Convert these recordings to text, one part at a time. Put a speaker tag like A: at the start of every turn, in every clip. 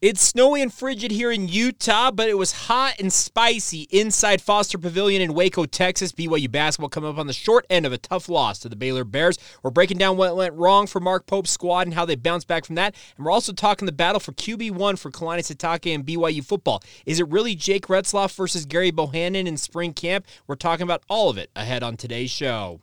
A: It's snowy and frigid here in Utah, but it was hot and spicy inside Foster Pavilion in Waco, Texas. BYU basketball coming up on the short end of a tough loss to the Baylor Bears. We're breaking down what went wrong for Mark Pope's squad and how they bounced back from that. And we're also talking the battle for QB1 for Kalani Sitake and BYU football. Is it really Jake Retzlaff versus Gary Bohanon in spring camp? We're talking about all of it ahead on today's show.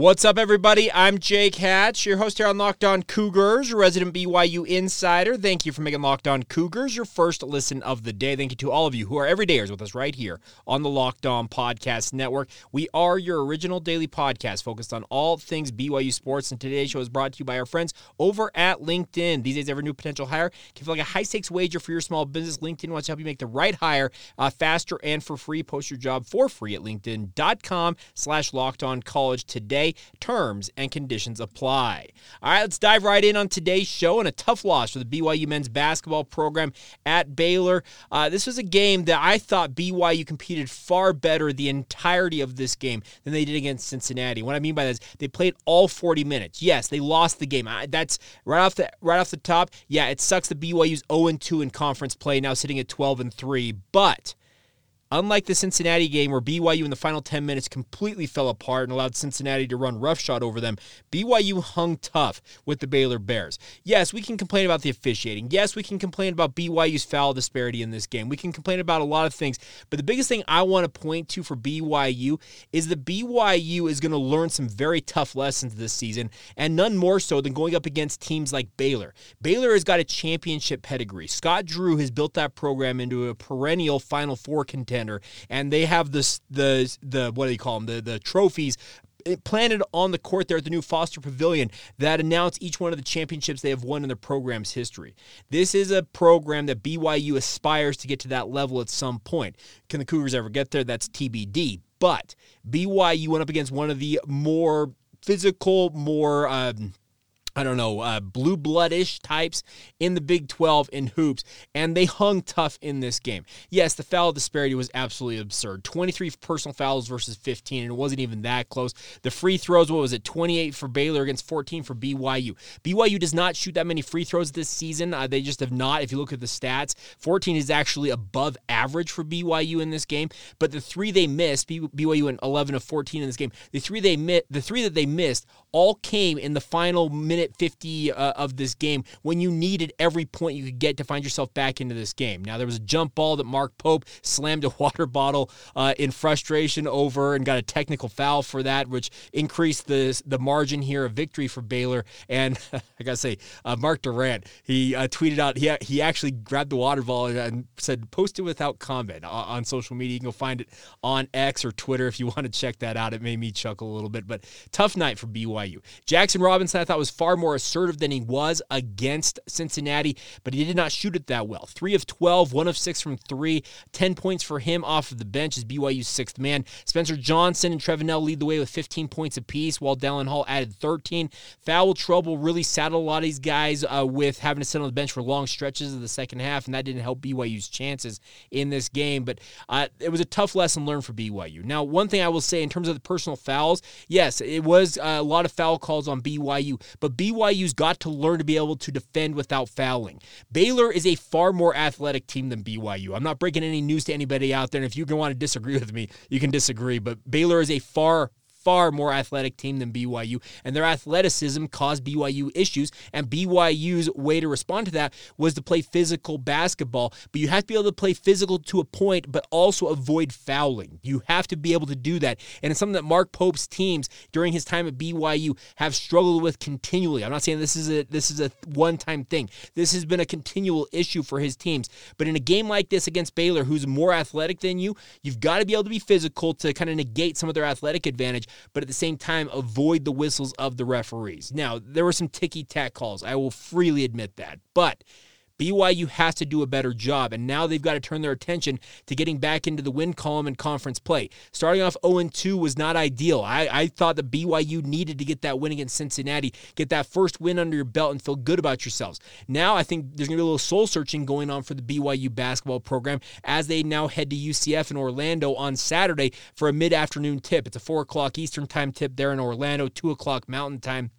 A: What's up, everybody? I'm Jake Hatch, your host here on Locked On Cougars, resident BYU insider. Thank you for making Locked On Cougars your first listen of the day. Thank you to all of you who are everydayers with us right here on the Locked On Podcast Network. We are your original daily podcast focused on all things BYU sports, and today's show is brought to you by our friends over at LinkedIn. These days, every new potential hire can feel like a high stakes wager for your small business. LinkedIn wants to help you make the right hire uh, faster and for free. Post your job for free at linkedin.com slash locked on college today. Terms and conditions apply. All right, let's dive right in on today's show and a tough loss for the BYU men's basketball program at Baylor. Uh, this was a game that I thought BYU competed far better the entirety of this game than they did against Cincinnati. What I mean by that is they played all 40 minutes. Yes, they lost the game. That's right off the right off the top. Yeah, it sucks that BYU's 0 2 in conference play, now sitting at 12 and 3, but Unlike the Cincinnati game where BYU in the final 10 minutes completely fell apart and allowed Cincinnati to run roughshod over them, BYU hung tough with the Baylor Bears. Yes, we can complain about the officiating. Yes, we can complain about BYU's foul disparity in this game. We can complain about a lot of things. But the biggest thing I want to point to for BYU is that BYU is going to learn some very tough lessons this season, and none more so than going up against teams like Baylor. Baylor has got a championship pedigree. Scott Drew has built that program into a perennial Final Four contender contender, and they have this the the what do you call them the the trophies planted on the court there at the new Foster Pavilion that announce each one of the championships they have won in their program's history. This is a program that BYU aspires to get to that level at some point. Can the Cougars ever get there? That's TBD. But BYU went up against one of the more physical, more um, I don't know, uh, blue bloodish types in the Big 12 in hoops, and they hung tough in this game. Yes, the foul disparity was absolutely absurd 23 personal fouls versus 15, and it wasn't even that close. The free throws, what was it, 28 for Baylor against 14 for BYU. BYU does not shoot that many free throws this season. Uh, they just have not. If you look at the stats, 14 is actually above average for BYU in this game, but the three they missed, BYU went 11 of 14 in this game, the three they mi- the three that they missed all came in the final minute 50 uh, of this game when you needed every point you could get to find yourself back into this game. Now, there was a jump ball that Mark Pope slammed a water bottle uh, in frustration over and got a technical foul for that, which increased the, the margin here of victory for Baylor. And I got to say, uh, Mark Durant, he uh, tweeted out, he, he actually grabbed the water ball and said, post it without comment on, on social media. You can go find it on X or Twitter if you want to check that out. It made me chuckle a little bit, but tough night for BYU. Jaxson Robinson, I thought, was far more assertive than he was against Cincinnati, but he did not shoot it that well. Three of 12, one of six from three, 10 points for him off of the bench as BYU's sixth man. Spencer Johnson and Trevin Knell lead the way with 15 points apiece, while Dallin Hall added 13. Foul trouble really saddled a lot of these guys uh, with having to sit on the bench for long stretches of the second half, and that didn't help BYU's chances in this game. But uh, it was a tough lesson learned for BYU. Now, one thing I will say in terms of the personal fouls, yes, it was uh, a lot of foul calls on BYU, but BYU's got to learn to be able to defend without fouling. Baylor is a far more athletic team than BYU. I'm not breaking any news to anybody out there, and if you want to disagree with me, you can disagree, but Baylor is a far far more athletic team than BYU, and their athleticism caused BYU issues. And BYU's way to respond to that was to play physical basketball. But you have to be able to play physical to a point, but also avoid fouling. You have to be able to do that. And it's something that Mark Pope's teams during his time at BYU have struggled with continually. I'm not saying this is a this is a one-time thing. This has been a continual issue for his teams. But in a game like this against Baylor, who's more athletic than you, you've got to be able to be physical to kind of negate some of their athletic advantage but at the same time, avoid the whistles of the referees. Now, there were some ticky tack calls. I will freely admit that. But BYU has to do a better job, and now they've got to turn their attention to getting back into the win column in conference play. Starting off 0 2 was not ideal. I, I thought that BYU needed to get that win against Cincinnati, get that first win under your belt, and feel good about yourselves. Now I think there's going to be a little soul searching going on for the BYU basketball program as they now head to UCF in Orlando on Saturday for a mid afternoon tip. It's a 4 o'clock Eastern time tip there in Orlando, 2 o'clock Mountain time.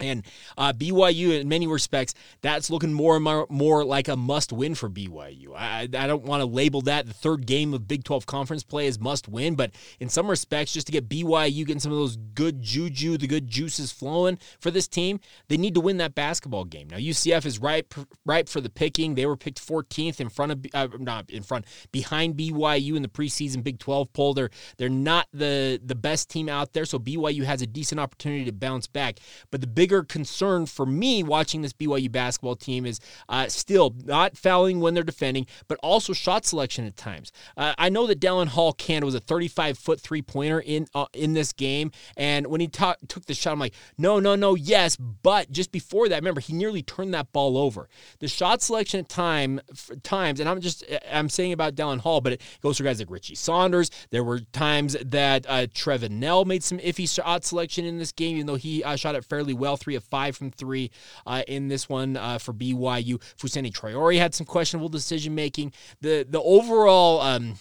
A: And uh, BYU, in many respects, that's looking more and more, more like a must win for BYU. I, I don't want to label that the third game of Big 12 conference play as must win, but in some respects, just to get BYU getting some of those good juju, the good juices flowing for this team, they need to win that basketball game. Now, UCF is ripe, ripe for the picking. They were picked 14th in front of, uh, not in front, behind BYU in the preseason Big 12 poll. They're, they're not the, the best team out there, so BYU has a decent opportunity to bounce back. But the big bigger concern for me watching this BYU basketball team is uh, still not fouling when they're defending, but also shot selection at times. Uh, I know that Dallin Hall Canada was a 35 foot three pointer in uh, in this game, and when he ta- took the shot, I'm like, no, no, no, yes, but just before that, remember he nearly turned that ball over. The shot selection at time times, and I'm just I'm saying about Dallin Hall, but it goes for guys like Richie Saunders. There were times that uh, Trevin Knell made some iffy shot selection in this game, even though he uh, shot it fairly well three of five from three uh, in this one uh, for BYU. Fousseyni Traore had some questionable decision making. The the overall. Um,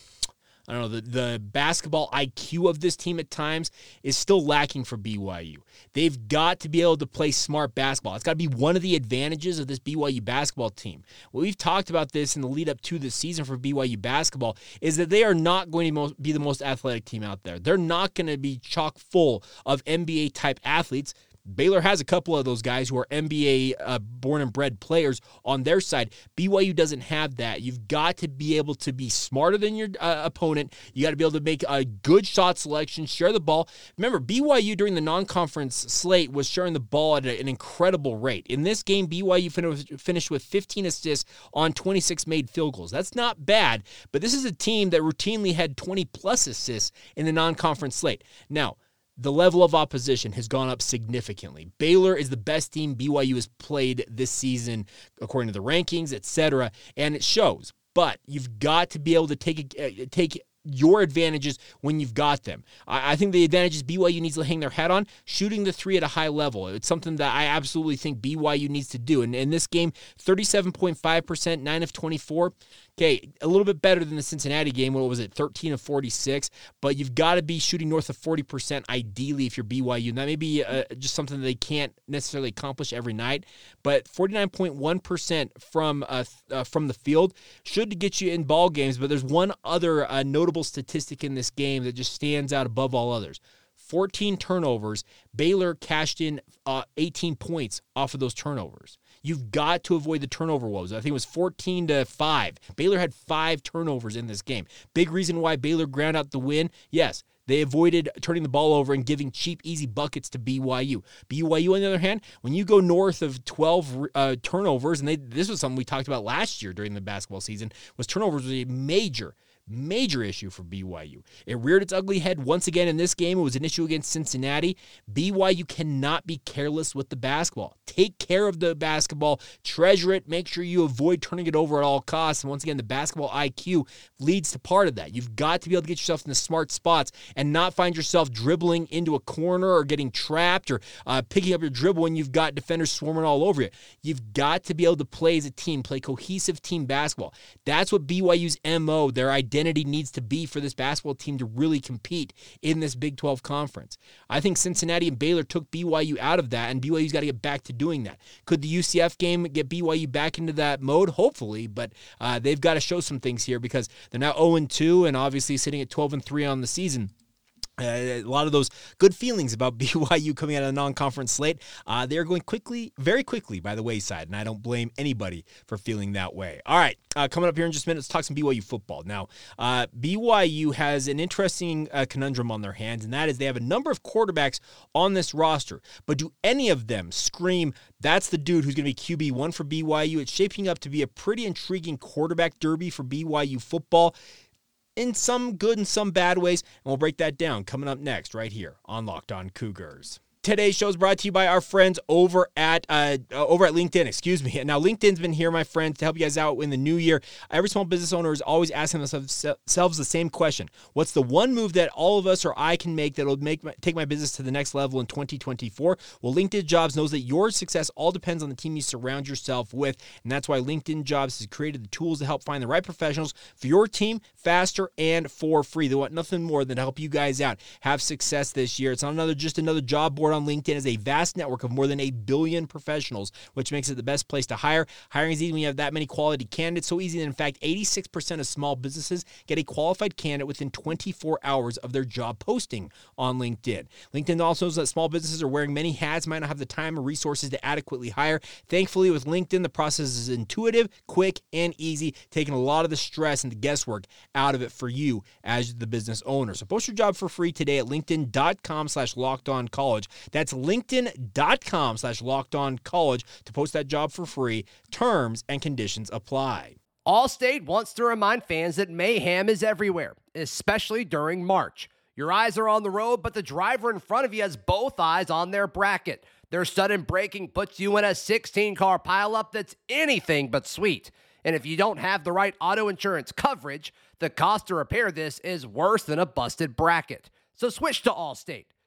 A: I don't know, the, the basketball IQ of this team at times is still lacking for BYU. They've got to be able to play smart basketball. It's got to be one of the advantages of this BYU basketball team. Well, we've talked about this in the lead up to this season for BYU basketball is that they are not going to be the most athletic team out there. They're not going to be chock full of NBA type athletes Baylor has a couple of those guys who are NBA uh, born and bred players on their side. BYU doesn't have that. You've got to be able to be smarter than your uh, opponent. You got to be able to make a good shot selection, share the ball. Remember, BYU during the non conference slate was sharing the ball at an incredible rate. In this game, BYU finished with 15 assists on 26 made field goals. That's not bad, but this is a team that routinely had 20 plus assists in the non conference slate. Now, the level of opposition has gone up significantly. Baylor is the best team BYU has played this season, according to the rankings, etc., and it shows. But you've got to be able to take a, take your advantages when you've got them. I, I, think the advantages BYU needs to hang their hat on shooting the three at a high level. It's something that I absolutely think BYU needs to do. And in this game, 37.5%, 9 of 24. Okay, a little bit better than the Cincinnati game. What was it, 13 of 46? But you've got to be shooting north of 40% ideally if you're BYU. And that may be uh, just something that they can't necessarily accomplish every night. But 49.1% from uh, uh, from the field should get you in ball games. But there's one other uh, notable statistic in this game that just stands out above all others. 14 turnovers. Baylor cashed in uh, 18 points off of those turnovers. You've got to avoid the turnover woes. I think it was 14 to 5. Baylor had five turnovers in this game. Big reason why Baylor ground out the win. Yes, they avoided turning the ball over and giving cheap, easy buckets to BYU. BYU, on the other hand, when you go north of 12 uh, turnovers, and they, this was something we talked about last year during the basketball season, was turnovers was a major, Major issue for BYU. It reared its ugly head once again in this game. It was an issue against Cincinnati. BYU cannot be careless with the basketball. Take care of the basketball, treasure it, make sure you avoid turning it over at all costs. And once again, the basketball IQ leads to part of that. You've got to be able to get yourself in the smart spots and not find yourself dribbling into a corner or getting trapped or uh, picking up your dribble when you've got defenders swarming all over you. You've got to be able to play as a team, play cohesive team basketball. That's what BYU's MO, their identity identity needs to be for this basketball team to really compete in this Big 12 conference. I think Cincinnati and Baylor took BYU out of that, and BYU's got to get back to doing that. Could the UCF game get BYU back into that mode? Hopefully, but uh, they've got to show some things here because they're now 0 2 and obviously sitting at 12 and 3 on the season. Uh, a lot of those good feelings about BYU coming out of the non-conference slate, uh, they're going quickly, very quickly by the wayside, and I don't blame anybody for feeling that way. All right, uh, coming up here in just a minute, let's talk some BYU football. Now, uh, BYU has an interesting uh, conundrum on their hands, and that is they have a number of quarterbacks on this roster, but do any of them scream, that's the dude who's going to be QB1 for BYU? It's shaping up to be a pretty intriguing quarterback derby for BYU football in some good and some bad ways. And we'll break that down coming up next, right here on Locked On Cougars. Today's show is brought to you by our friends over at uh, uh, over at LinkedIn. Excuse me. Now LinkedIn's been here, my friends, to help you guys out in the new year. Every small business owner is always asking themselves the same question: What's the one move that all of us or I can make that will make my, take my business to the next level in 2024? Well, LinkedIn Jobs knows that your success all depends on the team you surround yourself with, and that's why LinkedIn Jobs has created the tools to help find the right professionals for your team faster and for free. They want nothing more than to help you guys out have success this year. It's not another just another job board on LinkedIn is a vast network of more than a billion professionals, which makes it the best place to hire. Hiring is easy when you have that many quality candidates. So easy that, in fact, 86% of small businesses get a qualified candidate within 24 hours of their job posting on LinkedIn. LinkedIn also knows that small businesses are wearing many hats, might not have the time or resources to adequately hire. Thankfully, with LinkedIn, the process is intuitive, quick, and easy, taking a lot of the stress and the guesswork out of it for you as the business owner. So post your job for free today at linkedin.com slash locked on college. That's linkedin.com slash locked on college to post that job for free. Terms and conditions apply.
B: Allstate wants to remind fans that mayhem is everywhere, especially during March. Your eyes are on the road, but the driver in front of you has both eyes on their bracket. Their sudden braking puts you in a 16 car pileup that's anything but sweet. And if you don't have the right auto insurance coverage, the cost to repair this is worse than a busted bracket. So switch to Allstate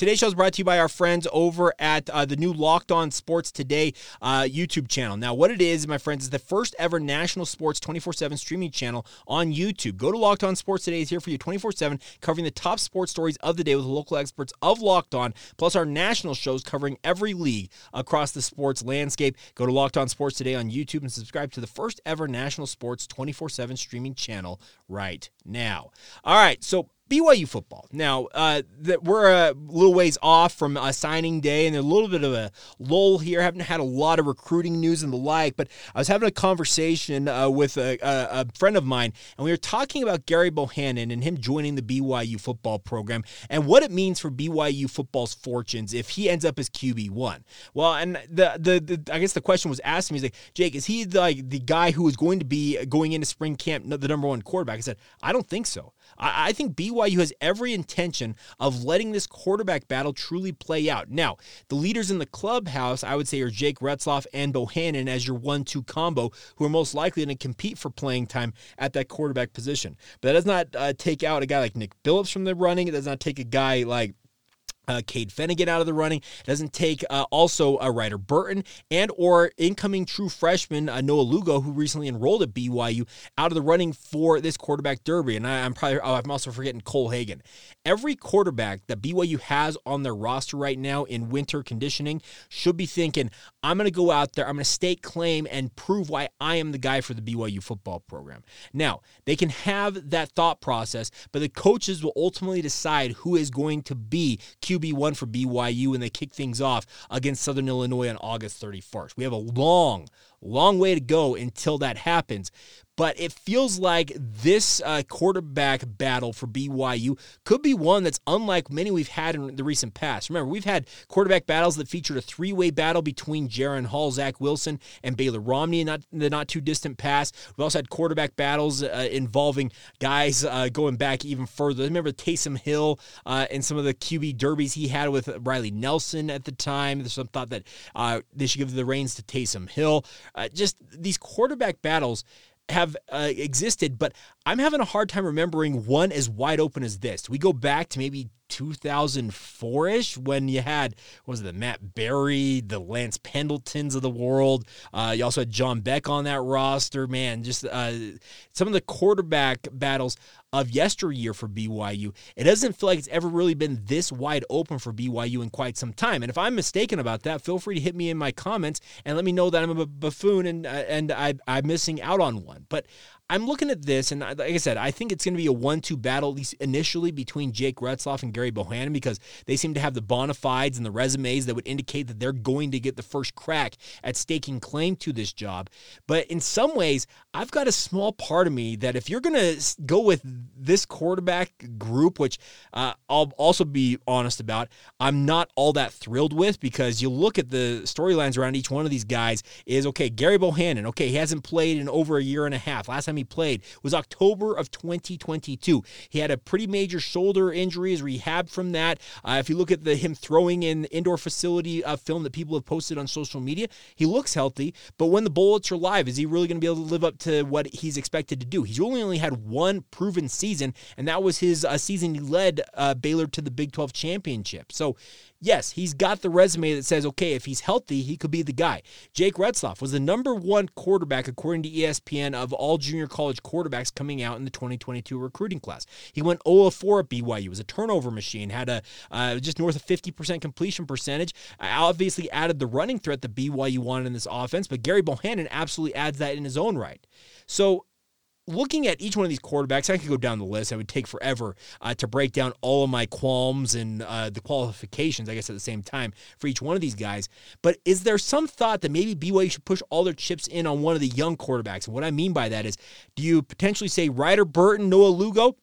A: Today's show is brought to you by our friends over at uh, the new Locked On Sports Today uh, YouTube channel. Now, what it is, my friends, is the first ever national sports 24 7 streaming channel on YouTube. Go to Locked On Sports Today, is here for you 24 7, covering the top sports stories of the day with local experts of Locked On, plus our national shows covering every league across the sports landscape. Go to Locked On Sports Today on YouTube and subscribe to the first ever national sports 24 7 streaming channel right now. All right, so BYU football. Now, uh, that we're a little ways off from a signing day, and a little bit of a lull here. Haven't had a lot of recruiting news and the like, but I was having a conversation uh, with a, a, a, friend of mine, and we were talking about Gary Bohanon and him joining the BYU football program and what it means for BYU football's fortunes if he ends up as QB one. Well, and the, the, the I guess the question was asked to me, is like, Jake, is he like the guy who is going to be going into spring camp the number one quarterback? I said, I don't think so. I, I think BYU has every intention of letting this quarterback battle truly play out. Now, the leaders in the clubhouse, I would say, are Jake Retzlaff and Bohanon as your one-two combo, who are most likely going to compete for playing time at that quarterback position. But that does not uh, take out a guy like Nick Billups from the running. It does not take a guy like uh, Cade Fennegan out of the running. It doesn't take uh, also a uh, Ryder Burton and or incoming true freshman uh, Noah Lugo, who recently enrolled at BYU, out of the running for this quarterback derby. And I, am probably oh, I'm also forgetting Cole Hagen. Every quarterback that BYU has on their roster right now in winter conditioning should be thinking, I'm going to go out there, I'm going to stake claim and prove why I am the guy for the BYU football program. Now they can have that thought process, but the coaches will ultimately decide who is going to be QB QB1 for BYU and they kick things off against Southern Illinois on August 31st. We have a long, long way to go until that happens but it feels like this uh, quarterback battle for BYU could be one that's unlike many we've had in the recent past. Remember, we've had quarterback battles that featured a three way battle between Jaren Hall, Zach Wilson, and Baylor Romney in not, the not too distant past. We've also had quarterback battles uh, involving guys uh, going back even further. Remember Taysom Hill uh, and some of the QB derbies he had with Riley Nelson at the time. There's some thought that uh, they should give the reins to Taysom Hill. Uh, just these quarterback battles have uh, existed, but I'm having a hard time remembering one as wide open as this. We go back to maybe 2004 ish when you had, was it the Matt Berry, the Lance Pendletons of the world? Uh, you also had John Beck on that roster. Man, just uh, some of the quarterback battles of yesteryear for BYU. It doesn't feel like it's ever really been this wide open for BYU in quite some time. And if I'm mistaken about that, feel free to hit me in my comments and let me know that I'm a buffoon and uh, and I, I'm missing out on one. But I'm looking at this, and like I said, I think it's going to be a one-two battle, at least initially, between Jake Retzlaff and Gary Bohanon because they seem to have the bona fides and the resumes that would indicate that they're going to get the first crack at staking claim to this job. But in some ways, I've got a small part of me that if you're going to go with this quarterback group, which uh, I'll also be honest about, I'm not all that thrilled with because you look at the storylines around each one of these guys. Is okay, Gary Bohanon. Okay, he hasn't played in over a year and a half. Last time he played was October of 2022. He had a pretty major shoulder injury, is rehab from that. Uh, if you look at the him throwing in indoor facility uh, film that people have posted on social media, he looks healthy. But when the bullets are live, is he really going to be able to live up to what he's expected to do? He's only only had one proven season, and that was his uh, season he led uh, Baylor to the Big 12 championship. So yes, he's got the resume that says, okay, if he's healthy, he could be the guy. Jake Retzlaff was the number one quarterback, according to ESPN, of all junior college quarterbacks coming out in the 2022 recruiting class. He went 0 4 at BYU, was a turnover machine, had a uh, just north of 50% completion percentage. obviously added the running threat that BYU wanted in this offense, but Gary Bohanon absolutely adds that in his own right. So looking at each one of these quarterbacks, I could go down the list. I would take forever uh, to break down all of my qualms and uh, the qualifications, I guess, at the same time for each one of these guys. But is there some thought that maybe BYU should push all their chips in on one of the young quarterbacks? And what I mean by that is, do you potentially say Ryder Burton, Noah Lugo?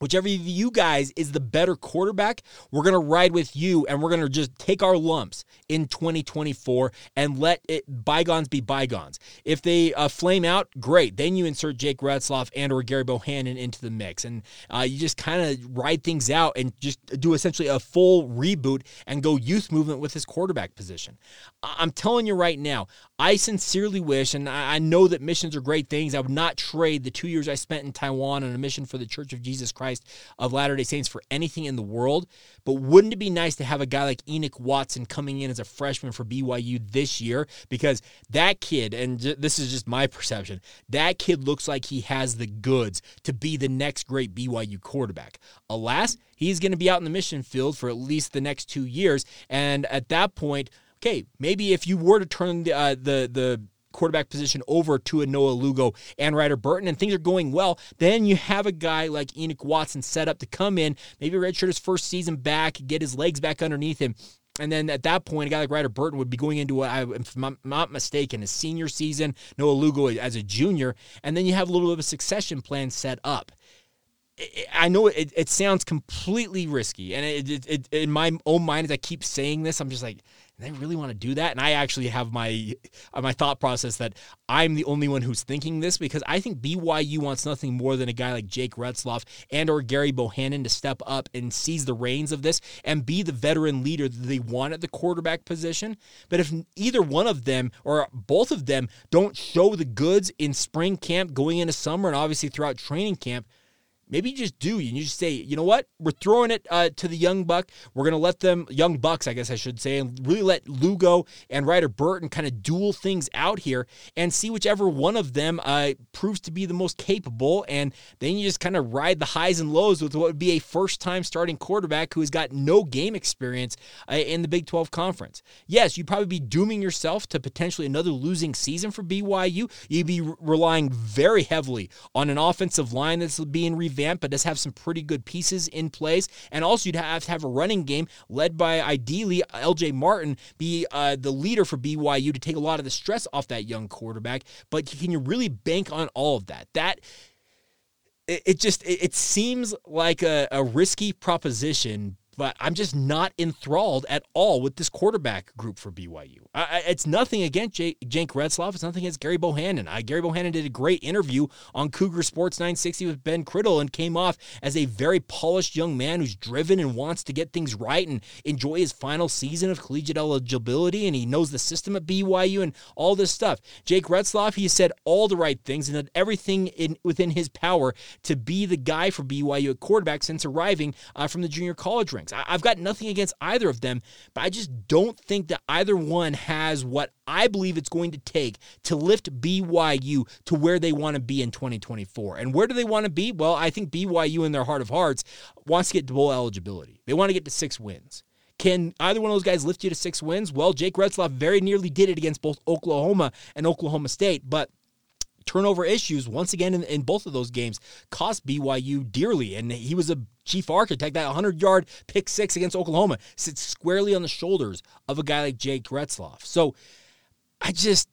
A: Whichever of you guys is the better quarterback, we're going to ride with you and we're going to just take our lumps in 2024 and let it bygones be bygones. If they uh, flame out, great. Then you insert Jake Retzlaff and or Gary Bohanon into the mix and uh, you just kind of ride things out and just do essentially a full reboot and go youth movement with his quarterback position. I'm telling you right now, I sincerely wish, and I know that missions are great things. I would not trade the two years I spent in Taiwan on a mission for the Church of Jesus Christ of Latter day Saints for anything in the world. But wouldn't it be nice to have a guy like Enoch Watson coming in as a freshman for BYU this year? Because that kid, and this is just my perception, that kid looks like he has the goods to be the next great BYU quarterback. Alas, he's going to be out in the mission field for at least the next two years. And at that point, okay, maybe if you were to turn the uh, the the quarterback position over to a Noah Lugo and Ryder Burton and things are going well, then you have a guy like Enoch Watson set up to come in, maybe redshirt his first season back, get his legs back underneath him. And then at that point, a guy like Ryder Burton would be going into, what I'm not mistaken, his senior season, Noah Lugo as a junior. And then you have a little bit of a succession plan set up. I know it, it sounds completely risky. And it, it, it, in my own mind, as I keep saying this, I'm just like, they really want to do that? And I actually have my uh, my thought process that I'm the only one who's thinking this because I think BYU wants nothing more than a guy like Jake Retzlaff and or Gary Bohanon to step up and seize the reins of this and be the veteran leader that they want at the quarterback position. But if either one of them or both of them don't show the goods in spring camp going into summer and obviously throughout training camp, Maybe you just do. You just say, you know what? We're throwing it uh, to the young buck. We're going to let them, young bucks, I guess I should say, and really let Lugo and Ryder Burton kind of duel things out here and see whichever one of them uh, proves to be the most capable. And then you just kind of ride the highs and lows with what would be a first time starting quarterback who has got no game experience uh, in the Big 12 Conference. Yes, you'd probably be dooming yourself to potentially another losing season for BYU. You'd be re- relying very heavily on an offensive line that's being revamped but does have some pretty good pieces in place. And also, you'd have to have a running game led by ideally LJ Martin be uh, the leader for BYU to take a lot of the stress off that young quarterback. But can you really bank on all of that? That it, just it, seems like a, a risky proposition but I'm just not enthralled at all with this quarterback group for BYU. I, it's nothing against Jake, Retzlaff. It's nothing against Gary Bohanon. I, Gary Bohanon did a great interview on Cougar Sports 960 with Ben Criddle and came off as a very polished young man who's driven and wants to get things right and enjoy his final season of collegiate eligibility. And he knows the system at BYU and all this stuff. Jake Retzlaff, he said all the right things and did everything in, within his power to be the guy for BYU at quarterback since arriving uh, from the junior college ranks. I, I've got nothing against either of them, but I just don't think that either one has what I believe it's going to take to lift BYU to where they want to be in 2024. And where do they want to be? Well, I think BYU in their heart of hearts wants to get to bowl eligibility. They want to get to six wins. Can either one of those guys lift you to six wins? Well, Jake Retzlaff very nearly did it against both Oklahoma and Oklahoma State, but turnover issues, once again in, in both of those games, cost BYU dearly. And he was a chief architect. That 100 yard pick six against Oklahoma sits squarely on the shoulders of a guy like Jake Retzlaff. So I just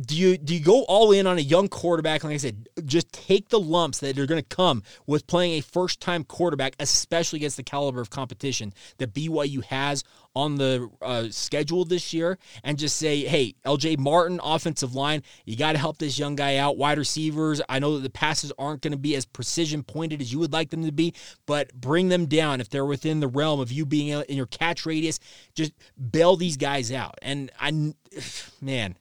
A: do you do you go all in on a young quarterback? Like I said, just take the lumps that are going to come with playing a first time quarterback, especially against the caliber of competition that BYU has on the uh, schedule this year, and just say, hey, LJ Martin, offensive line, you got to help this young guy out. Wide receivers, I know that the passes aren't going to be as precision pointed as you would like them to be, but bring them down if they're within the realm of you being in your catch radius. Just bail these guys out, and I, man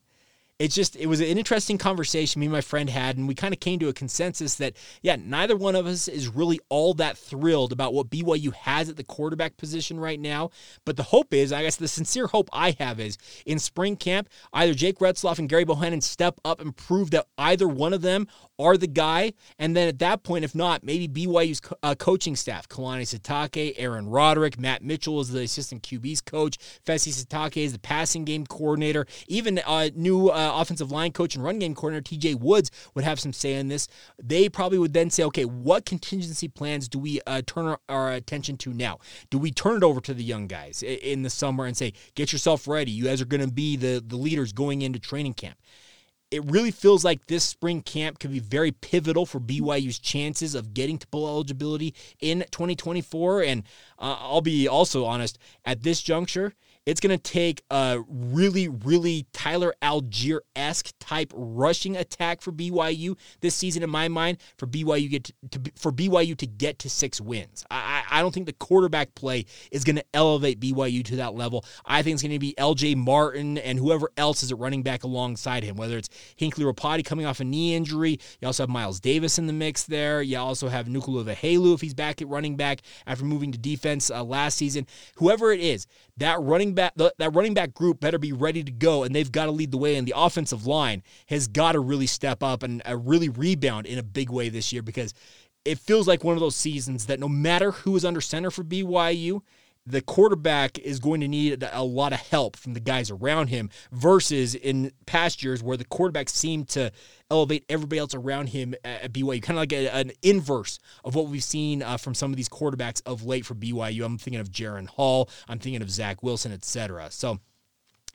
A: it's just it was an interesting conversation me and my friend had and we kind of came to a consensus that yeah neither one of us is really all that thrilled about what BYU has at the quarterback position right now. But the hope is I guess the sincere hope I have is in spring camp either Jake Retzlaff and Gary Bohanon step up and prove that either one of them are the guy. And then at that point if not maybe BYU's uh, coaching staff Kalani Sitake Aaron Roderick Matt Mitchell is the assistant QB's coach Fesi Sitake is the passing game coordinator even uh, new uh, offensive line coach and run game coordinator TJ Woods would have some say in this. They probably would then say, okay, what contingency plans do we uh, turn our, attention to now? Do we turn it over to the young guys in the summer and say, get yourself ready? You guys are going to be the, the leaders going into training camp it really feels like this spring camp could be very pivotal for BYU's chances of getting to bowl eligibility in 2024. And uh, I'll be also honest, at this juncture, it's going to take a really, really Tyler Allgeier esque type rushing attack for BYU this season, in my mind, for BYU get to, to, for BYU to get to six wins. I, I don't think the quarterback play is going to elevate BYU to that level. I think it's going to be LJ Martin and whoever else is at running back alongside him, whether it's Hinckley Ropati coming off a knee injury. You also have Miles Davis in the mix there. You also have Nukulu Vehelu if he's back at running back after moving to defense uh, last season. Whoever it is, that running that running back group better be ready to go and they've got to lead the way and the offensive line has got to really step up and uh, really rebound in a big way this year because it feels like one of those seasons that no matter who is under center for BYU the quarterback is going to need a lot of help from the guys around him versus in past years where the quarterback seemed to elevate everybody else around him at BYU, kind of like a, an inverse of what we've seen uh, from some of these quarterbacks of late for BYU. I'm thinking of Jaren Hall, I'm thinking of Zach Wilson, etc. So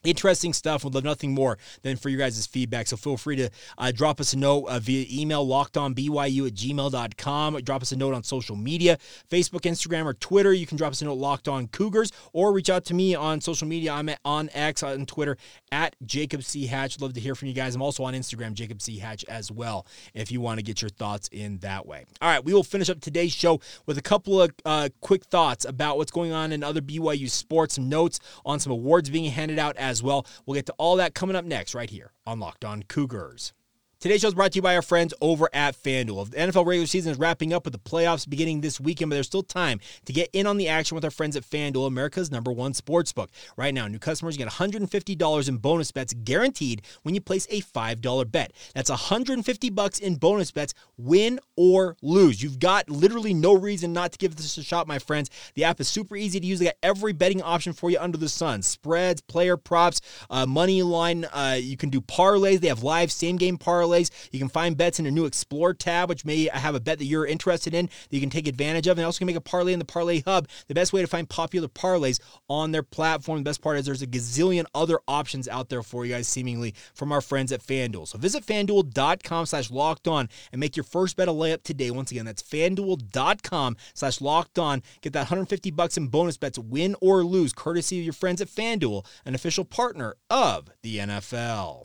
A: Interesting stuff. Would love nothing more than for your guys' feedback. So feel free to uh, drop us a note uh, via email, lockedonbyu at gmail.com. Drop us a note on social media, Facebook, Instagram, or Twitter. You can drop us a note, Locked On Cougars, or reach out to me on social media. I'm at, on X, on Twitter, at Jacob C. Hatch. Love to hear from you guys. I'm also on Instagram, Jacob C. Hatch, as well, if you want to get your thoughts in that way. All right, we will finish up today's show with a couple of uh, quick thoughts about what's going on in other BYU sports, some notes on some awards being handed out as well. We'll get to all that coming up next, right here on Locked On Cougars. Today's show is brought to you by our friends over at FanDuel. The NFL regular season is wrapping up with the playoffs beginning this weekend, but there's still time to get in on the action with our friends at FanDuel, America's number one sports book. Right now, new customers get $150 in bonus bets guaranteed when you place a $5 bet. That's 150 bucks in bonus bets, win or lose. You've got literally no reason not to give this a shot, my friends. The app is super easy to use. They got every betting option for you under the sun: spreads, player props, uh, money line. Uh, you can do parlays. They have live same game parlays parlays. You can find bets in a new Explore tab, which may have a bet that you're interested in that you can take advantage of. And also can make a parlay in the Parlay Hub, the best way to find popular parlays on their platform. The best part is there's a gazillion other options out there for you guys, seemingly from our friends at FanDuel. So visit fanduel.com slash locked on and make your first bet a layup today. Once again, that's fanduel.com slash locked on. Get that 150 bucks in bonus bets, win or lose, courtesy of your friends at FanDuel, an official partner of the NFL.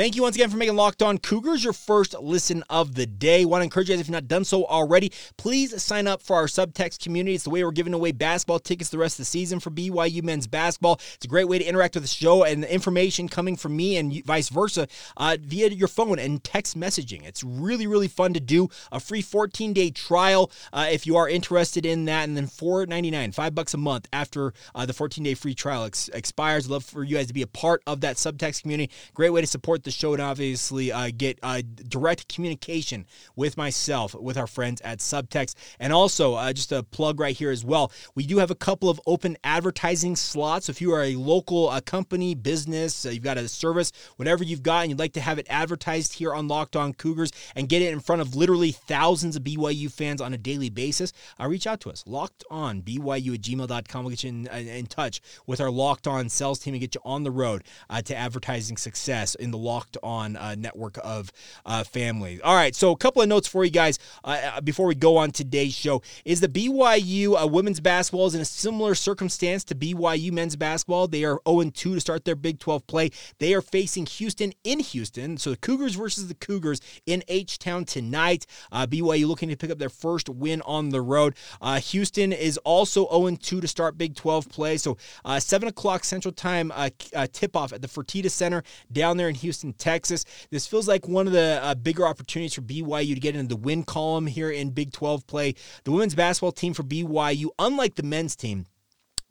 A: Thank you once again for making Locked On Cougars your first listen of the day. Want to encourage you guys, if you've not done so already, please sign up for our subtext community. It's the way we're giving away basketball tickets the rest of the season for BYU men's basketball. It's a great way to interact with the show and the information coming from me and vice versa uh, via your phone and text messaging. It's really, really fun to do. A free 14 day trial uh, if you are interested in that, and then $4.99, five bucks a month after uh, the 14 day free trial ex- expires. Love for you guys to be a part of that subtext community. Great way to support the show and obviously uh, get uh, direct communication with myself, with our friends at Subtext. And also, uh, just a plug right here as well, we do have a couple of open advertising slots. If you are a local uh, company, business, uh, you've got a service, whatever you've got, and you'd like to have it advertised here on Locked On Cougars and get it in front of literally thousands of BYU fans on a daily basis, uh, reach out to us. Locked on BYU at gmail.com. We'll get you in, in, touch with our Locked On sales team and get you on the road to advertising success in the Locked On uh, network of uh, families. All right, so a couple of notes for you guys uh, uh before we go on today's show is the BYU uh, women's basketball is in a similar circumstance to BYU men's basketball. They are 0 2 to start their Big 12 play. They are facing Houston in Houston, so the Cougars versus the Cougars in H Town tonight. Uh, BYU looking to pick up their first win on the road. Houston is also 0 2 to start Big 12 play, so 7 o'clock Central Time tip off at the Fertitta Center down there in Houston, Texas. Texas. This feels like one of the uh, bigger opportunities for BYU to get into the win column here in Big 12 play. The women's basketball team for BYU, unlike the men's team,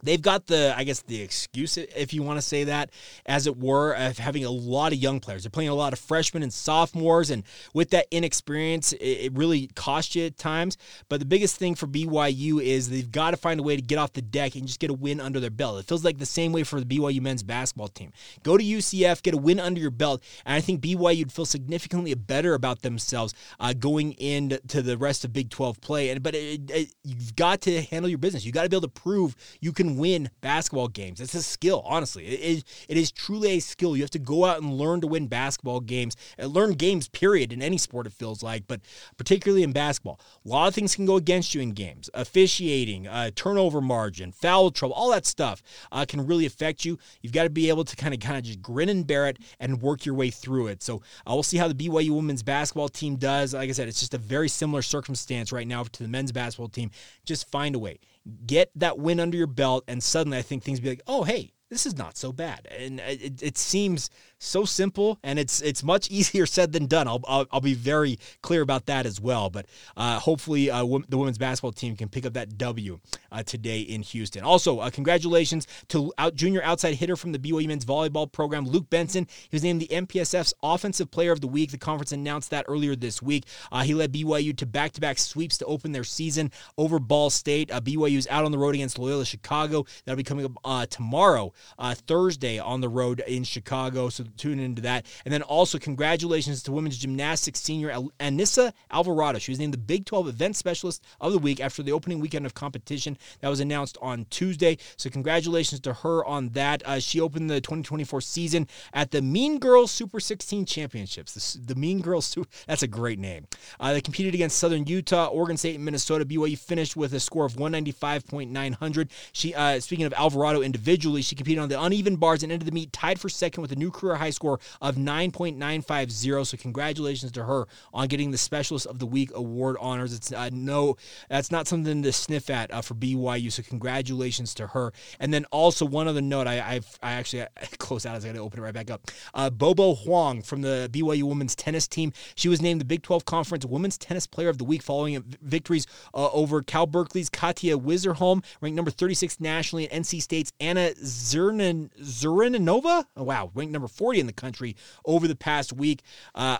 A: They've got the, I guess, the excuse, if you want to say that, as it were, of having a lot of young players. They're playing a lot of freshmen and sophomores, and with that inexperience, it, really costs you at times. But the biggest thing for BYU is they've got to find a way to get off the deck and just get a win under their belt. It feels like the same way for the BYU men's basketball team. Go to UCF, get a win under your belt, and I think BYU would feel significantly better about themselves uh, going into the rest of Big 12 play. And but it, it, you've got to handle your business. You got to be able to prove you can win basketball games. It's a skill, honestly. It is, it is truly a skill. You have to go out and learn to win basketball games, and uh, learn games, period, in any sport, it feels like, but particularly in basketball. A lot of things can go against you in games. Officiating, uh, turnover margin, foul trouble, all that stuff uh, can really affect you. You've got to be able to kind of kind of just grin and bear it and work your way through it. So uh, we'll see how the BYU women's basketball team does. Like I said, it's just a very similar circumstance right now to the men's basketball team. Just find a way get that win under your belt, and suddenly I think things be like, oh, hey, this is not so bad. And uh, it, it seems so simple, and it's it's much easier said than done. I'll, I'll, I'll be very clear about that as well. But uh, hopefully, uh, w- the women's basketball team can pick up that W uh, today in Houston. Also, uh, congratulations to out, junior outside hitter from the BYU men's volleyball program, Luke Benson. He was named the MPSF's Offensive Player of the Week. The conference announced that earlier this week. Uh, he led BYU to back-to-back sweeps to open their season over Ball State. Uh, BYU's out on the road against Loyola Chicago. That'll be coming up tomorrow, Thursday, on the road in Chicago. So tune into that. And then also, congratulations to women's gymnastics senior Anissa Alvarado. She was named the Big 12 Event Specialist of the Week after the opening weekend of competition that was announced on Tuesday. So, congratulations to her on that. Uh, she opened the 2024 season at the Mean Girls Super 16 Championships. The, the Mean Girls Super, that's a great name. Uh, they competed against Southern Utah, Oregon State, and Minnesota. BYU finished with a score of 195.900. She, uh, speaking of Alvarado individually, she competed on the uneven bars and ended the meet tied for second with a new career high score of 9.950. So congratulations to her on getting the Specialist of the Week award honors. It's uh, no, that's not something to sniff at uh, for BYU. So congratulations to her. And then also one other note, I I've, i actually close out as I got to open it right back up. Uh, Bobo Huang from the BYU women's tennis team. She was named the Big 12 Conference Women's Tennis Player of the Week following victories uh, over Cal Berkeley's Katia Wiserholm, ranked number 36 nationally, and NC State's Anna Zernin, Zerinova. Oh, wow, ranked number 40 in the country over the past week. Uh,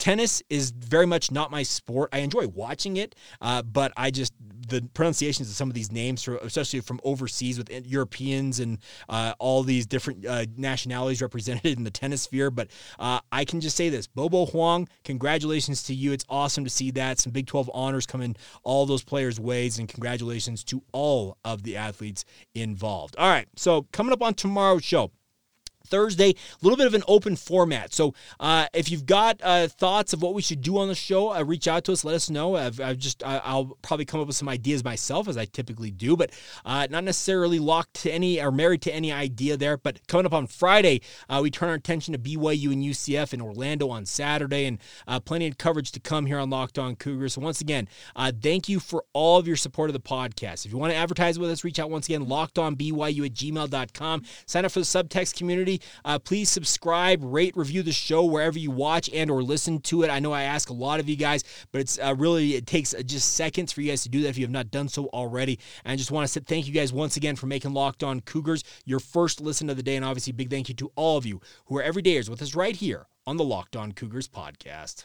A: tennis is very much not my sport. I enjoy watching it, uh, but I just the pronunciations of some of these names, especially from overseas with Europeans and uh, all these different uh, nationalities represented in the tennis sphere. But uh, I can just say this: Bobo Huang, congratulations to you. It's awesome to see that some Big 12 honors coming all those players' ways, and congratulations to all of the athletes involved. All right, so coming up on tomorrow's show. Thursday, a little bit of an open format. So uh, if you've got uh, thoughts of what we should do on the show, uh, reach out to us. Let us know. I've, I've just I, will probably come up with some ideas myself as I typically do, but uh, not necessarily locked to any or married to any idea there. But coming up on Friday, uh, we turn our attention to BYU and UCF in Orlando on Saturday, and uh, plenty of coverage to come here on Locked On Cougars. So once again, thank you for all of your support of the podcast. If you want to advertise with us, reach out once again, lockedonbyu at gmail.com. Sign up for the subtext community. Uh, please subscribe, rate, review the show wherever you watch and or listen to it. I know I ask a lot of you guys, but it's uh, really it takes uh, just seconds for you guys to do that if you have not done so already. And I just want to say thank you guys once again for making Locked On Cougars your first listen of the day, and obviously big thank you to all of you who are everydayers with us right here on the Locked On Cougars podcast.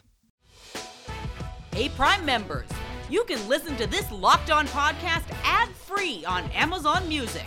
C: Hey, Prime members, you can listen to this Locked On podcast ad free on Amazon Music.